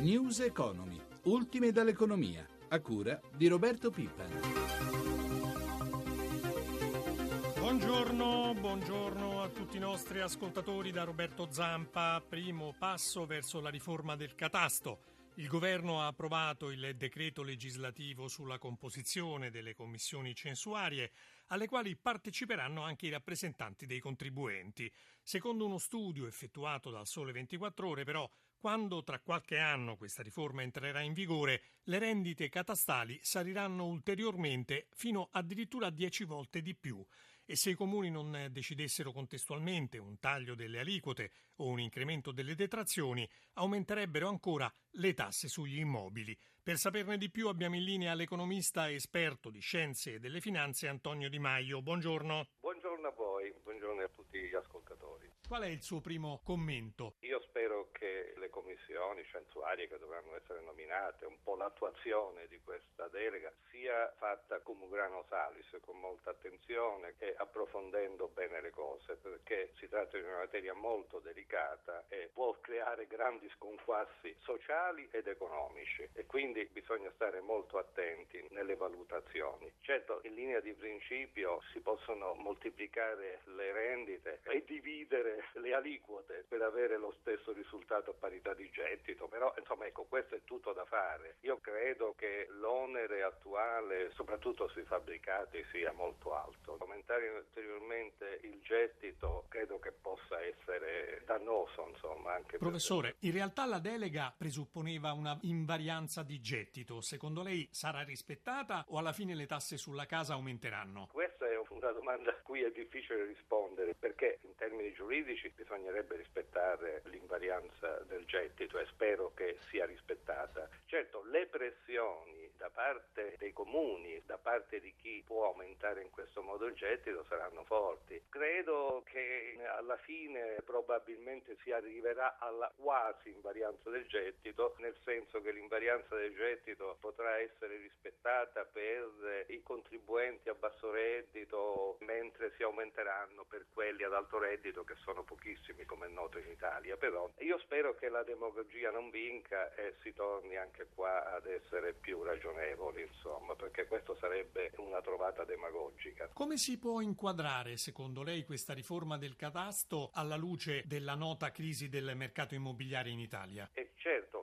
News Economy, ultime dall'economia, a cura di Roberto Pippa. Buongiorno, buongiorno a tutti i nostri ascoltatori da Roberto Zampa. Primo passo verso la riforma del catasto. Il governo ha approvato il decreto legislativo sulla composizione delle commissioni censuarie, alle quali parteciperanno anche i rappresentanti dei contribuenti. Secondo uno studio effettuato dal Sole 24 Ore, però, quando tra qualche anno questa riforma entrerà in vigore, le rendite catastali saliranno ulteriormente fino addirittura a 10 volte di più e se i comuni non decidessero contestualmente un taglio delle aliquote o un incremento delle detrazioni, aumenterebbero ancora le tasse sugli immobili. Per saperne di più abbiamo in linea l'economista esperto di scienze e delle finanze Antonio Di Maio. Buongiorno. Buongiorno a voi, buongiorno a tutti gli ascoltatori. Qual è il suo primo commento? Io spero che le commissioni censuarie che dovranno essere nominate, un po' l'attuazione di questa delega, sia fatta come grano salis, con molta attenzione e approfondendo bene le cose, perché si tratta di una materia molto delicata e può creare grandi sconquassi sociali ed economici e quindi bisogna stare molto attenti nelle valutazioni. Certo, in linea di principio si possono moltiplicare le rendite e dividere le aliquote per avere lo stesso risultato a parità di gettito, però insomma ecco questo è tutto da fare. Io credo che l'onere attuale, soprattutto sui fabbricati, sia molto alto. Aumentare ulteriormente il gettito credo che possa essere dannoso, insomma, anche Professore, per... in realtà la delega presupponeva una invarianza di gettito. Secondo lei sarà rispettata o alla fine le tasse sulla casa aumenteranno? Questa è una domanda a cui è difficile rispondere perché in termini giuridici bisognerebbe rispettare l'invarianza del gettito e spero che sia rispettata. Certo, le pressioni da parte dei comuni, da parte di chi può aumentare in questo modo il gettito saranno forti. Credo che alla fine probabilmente si arriverà alla quasi invarianza del gettito, nel senso che l'invarianza del gettito potrà essere rispettata per i contribuenti a basso reddito, mentre si aumenteranno per quelli ad alto reddito che sono pochissimi come è noto in Italia, però io spero che la demagogia non vinca e si torni anche qua ad essere più ragionevoli, insomma, perché questo sarebbe una trovata demagogica. Come si può inquadrare, secondo lei, questa riforma del catasto alla luce della nota crisi del mercato immobiliare in Italia? E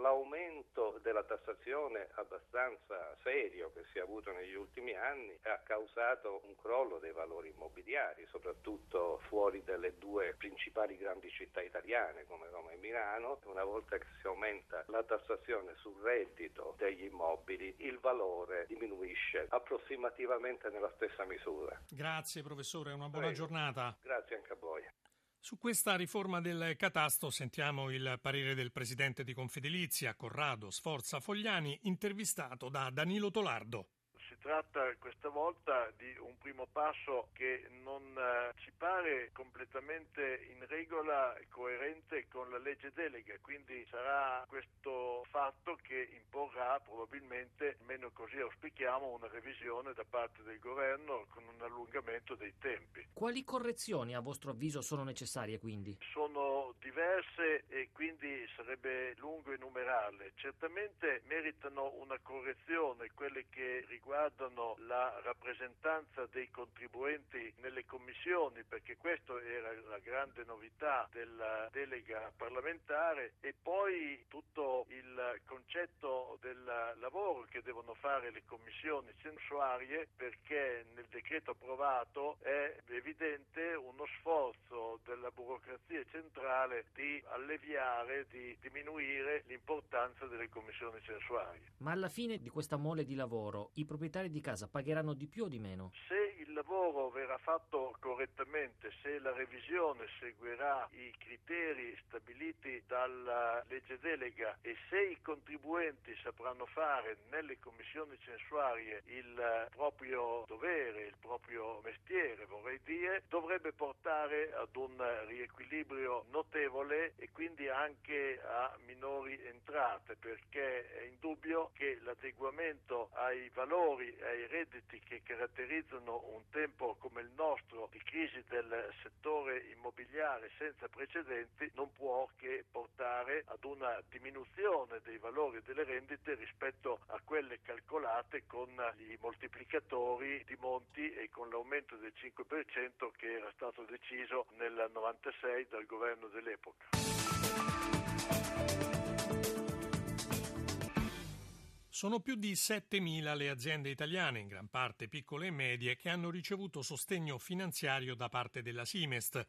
l'aumento della tassazione abbastanza serio che si è avuto negli ultimi anni ha causato un crollo dei valori immobiliari, soprattutto fuori dalle due principali grandi città italiane come Roma e Milano. Una volta che si aumenta la tassazione sul reddito degli immobili, il valore diminuisce approssimativamente nella stessa misura. Grazie professore, una buona Prego. giornata. Grazie anche a voi. Su questa riforma del catasto sentiamo il parere del presidente di Confedilizia, Corrado Sforza Fogliani, intervistato da Danilo Tolardo. Si tratta questa volta di un primo passo che non eh, ci pare completamente in regola e coerente con la legge delega, quindi sarà questo fatto che imporrà probabilmente, almeno così auspichiamo, una revisione da parte del governo con un allungamento dei tempi. Quali correzioni a vostro avviso sono necessarie quindi? Sono diverse e quindi sarebbe lungo enumerarle. Certamente meritano una correzione quelle che riguardano la rappresentanza dei contribuenti nelle commissioni, perché questa era la grande novità della delega parlamentare, e poi tutto il concetto del lavoro che devono fare le commissioni censuarie, perché nel decreto approvato è evidente uno sforzo della burocrazia centrale di alleviare, di diminuire l'importanza delle commissioni censuarie. Ma alla fine di questa mole di lavoro i proprietari di casa pagheranno di più o di meno? Se il lavoro verrà fatto correttamente, se la revisione seguirà i criteri stabiliti dalla legge delega e se i contribuenti sapranno fare nelle commissioni censuarie il proprio dovere, il proprio mestiere, vorrei dire, dovrebbe portare ad un riequilibrio notevole e quindi anche a minori entrate perché è indubbio che l'adeguamento ai valori ai redditi che caratterizzano un tempo come il nostro di crisi del settore immobiliare senza precedenti non può che portare ad una diminuzione dei valori delle rendite rispetto a quelle calcolate con i moltiplicatori di Monti e con l'aumento del 5% che era stato deciso nel 96 dal governo dell'epoca. Sono più di 7.000 le aziende italiane, in gran parte piccole e medie, che hanno ricevuto sostegno finanziario da parte della Simest,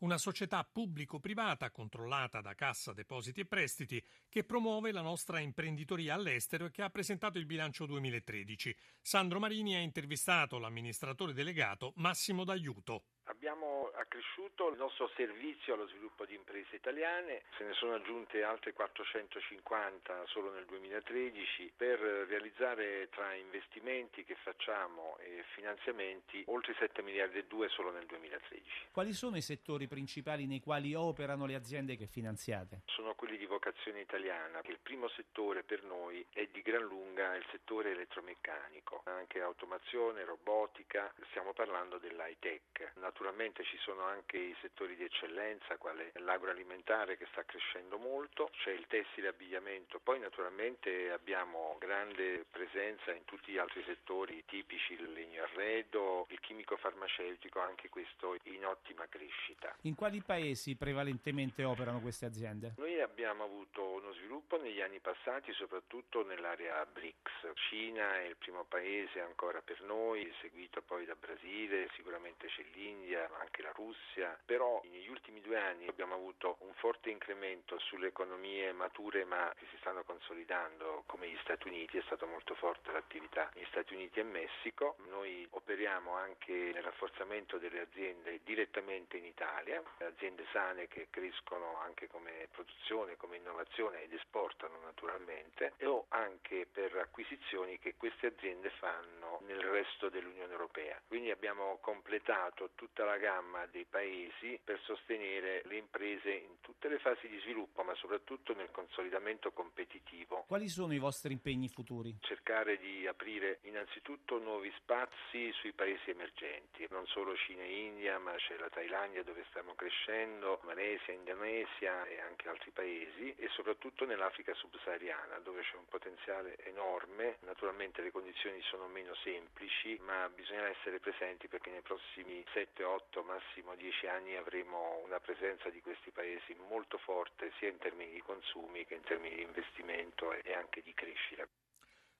una società pubblico-privata controllata da Cassa Depositi e Prestiti che promuove la nostra imprenditoria all'estero e che ha presentato il bilancio 2013. Sandro Marini ha intervistato l'amministratore delegato Massimo D'Aiuto. Abbiamo accresciuto il nostro servizio allo sviluppo di imprese italiane, se ne sono aggiunte altre 450 solo nel 2013 per realizzare tra investimenti che facciamo e finanziamenti oltre 7 miliardi e 2 solo nel 2013. Quali sono i settori principali nei quali operano le aziende che finanziate? Sono quelli di vocazione italiana. Il primo settore per noi è di gran lunga il settore elettromeccanico, anche automazione, robotica, stiamo parlando dell'high tech Naturalmente ci sono anche i settori di eccellenza, quale l'agroalimentare che sta crescendo molto, c'è il tessile abbigliamento, poi naturalmente abbiamo grande presenza in tutti gli altri settori tipici, il legno arredo, il chimico farmaceutico, anche questo in ottima crescita. In quali paesi prevalentemente operano queste aziende? Noi abbiamo avuto uno sviluppo negli anni passati, soprattutto nell'area BRICS. Cina è il primo paese ancora per noi, seguito poi da Brasile, sicuramente c'è l'India l'India, anche la Russia, però negli ultimi due anni abbiamo avuto un forte incremento sulle economie mature ma che si stanno consolidando come gli Stati Uniti, è stata molto forte l'attività negli Stati Uniti e Messico, noi operiamo anche nel rafforzamento delle aziende direttamente in Italia, aziende sane che crescono anche come produzione, come innovazione ed esportano naturalmente, o anche per acquisizioni che queste aziende fanno nel resto dell'Unione Europea. Quindi abbiamo completato tutto tutta la gamma dei paesi per sostenere le imprese in tutte le fasi di sviluppo, ma soprattutto nel consolidamento competitivo. Quali sono i vostri impegni futuri? Cercare di aprire innanzitutto nuovi spazi sui paesi emergenti, non solo Cina e India, ma c'è la Thailandia dove stiamo crescendo, Malesia, Indonesia e anche altri paesi e soprattutto nell'Africa subsahariana dove c'è un potenziale enorme. Naturalmente le condizioni sono meno semplici, ma bisogna essere presenti perché nei prossimi 7 8, massimo 10 anni avremo una presenza di questi paesi molto forte sia in termini di consumi che in termini di investimento e anche di crescita.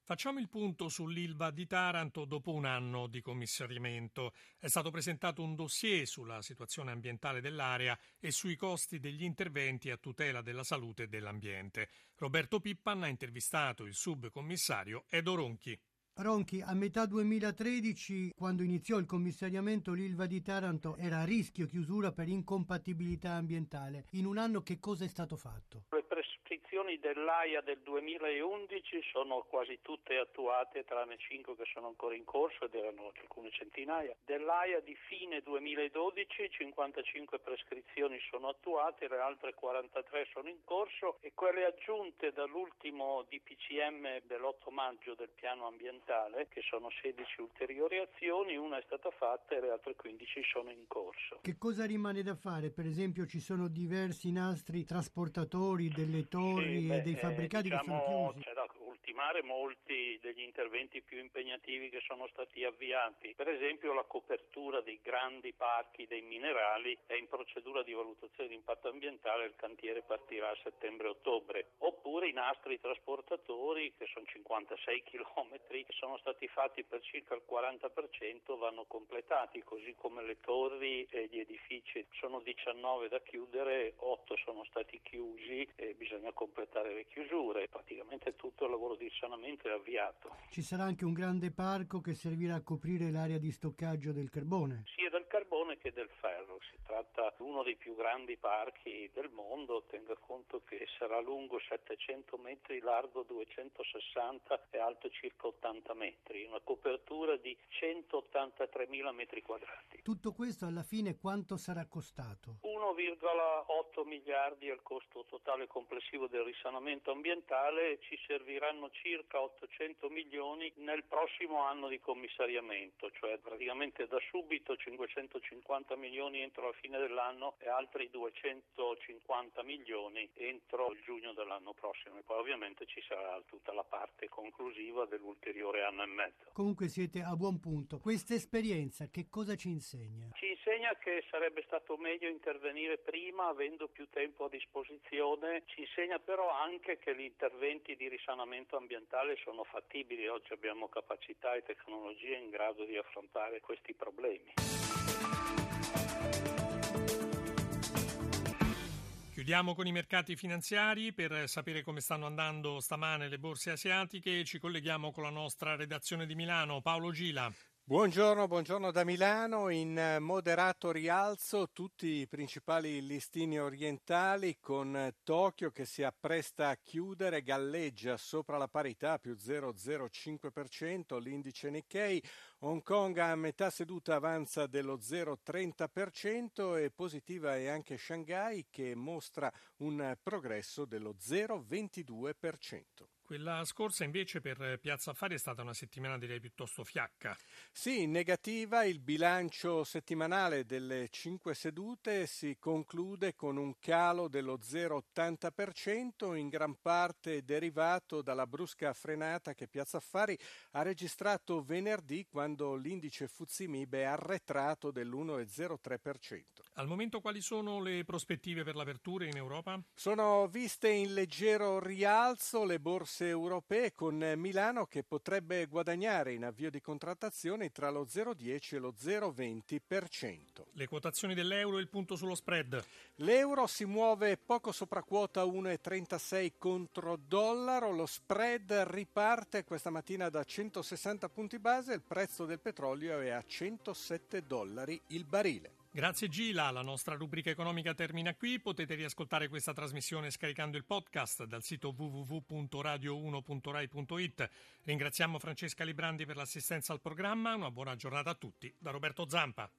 Facciamo il punto sull'Ilva di Taranto dopo un anno di commissariamento. È stato presentato un dossier sulla situazione ambientale dell'area e sui costi degli interventi a tutela della salute e dell'ambiente. Roberto Pippan ha intervistato il subcommissario Edo Ronchi. Ronchi, a metà 2013, quando iniziò il commissariamento, l'Ilva di Taranto era a rischio chiusura per incompatibilità ambientale. In un anno che cosa è stato fatto? Le prescrizioni dell'AIA del 2011 sono quasi tutte attuate, tranne 5 che sono ancora in corso ed erano alcune centinaia. Dell'AIA di fine 2012 55 prescrizioni sono attuate, le altre 43 sono in corso e quelle aggiunte dall'ultimo DPCM dell'8 maggio del piano ambientale, che sono 16 ulteriori azioni, una è stata fatta e le altre 15 sono in corso. Che cosa rimane da fare? Per esempio ci sono diversi nastri trasportatori delle torri sì, beh, e dei fabbricati eh, diciamo, che sono diciamo, chiusi. C'è da ultimare molti degli interventi più impegnativi che sono stati avviati. Per esempio la copertura dei grandi parchi dei minerali è in procedura di valutazione di impatto ambientale, il cantiere partirà a settembre-ottobre. Oppure i nastri trasportatori, che sono 56 km, che sono stati fatti per circa il 40%, vanno completati, così come le torri e gli edifici. Sono 19 da chiudere, 8 sono stati chiusi e bisogna completare le chiusure. Praticamente tutto il lavoro di risanamento è avviato. Ci sarà anche un grande parco che servirà a coprire l'area di stoccaggio del carbone. Sia del carbone che del ferro. Si tratta di uno dei più grandi parchi del mondo, tenga conto che sarà lungo 700 metri, largo 260 e alto circa 80 metri, una copertura di 183 mila metri quadrati. Tutto questo alla fine quanto sarà costato? 1,8 miliardi è il costo totale complessivo del risanamento ambientale e ci serviranno circa 800 milioni nel prossimo anno di commissariamento, cioè praticamente da subito 550 milioni entro la fine dell'anno e altri 250 milioni entro il giugno dell'anno prossimo e poi ovviamente ci sarà tutta la parte conclusiva dell'ulteriore anno e mezzo. Comunque siete a buon punto. Questa esperienza che cosa ci insegna? Ci insegna che sarebbe stato meglio intervenire prima avendo più tempo a disposizione, ci insegna però anche che gli interventi di risanamento ambientale sono fattibili, oggi abbiamo capacità e tecnologie in grado di affrontare questi problemi. Chiudiamo con i mercati finanziari. Per sapere come stanno andando stamane le borse asiatiche ci colleghiamo con la nostra redazione di Milano. Paolo Gila. Buongiorno, buongiorno da Milano. In moderato rialzo tutti i principali listini orientali con Tokyo che si appresta a chiudere, galleggia sopra la parità più 0,05%, l'indice Nikkei, Hong Kong a metà seduta avanza dello 0,30% e positiva è anche Shanghai che mostra un progresso dello 0,22%. Quella scorsa invece per Piazza Affari è stata una settimana direi piuttosto fiacca. Sì, negativa. Il bilancio settimanale delle cinque sedute si conclude con un calo dello 0,80%, in gran parte derivato dalla brusca frenata che Piazza Affari ha registrato venerdì quando l'indice Fuzimib è arretrato dell'1,03%. Al momento quali sono le prospettive per l'apertura in Europa? Sono viste in leggero rialzo le borse europee con Milano che potrebbe guadagnare in avvio di contrattazione tra lo 0,10 e lo 0,20%. Le quotazioni dell'euro e il punto sullo spread. L'euro si muove poco sopra quota 1,36 contro dollaro, lo spread riparte questa mattina da 160 punti base, il prezzo del petrolio è a 107 dollari il barile. Grazie Gila, la nostra rubrica economica termina qui, potete riascoltare questa trasmissione scaricando il podcast dal sito www.radio1.rai.it. Ringraziamo Francesca Librandi per l'assistenza al programma, una buona giornata a tutti da Roberto Zampa.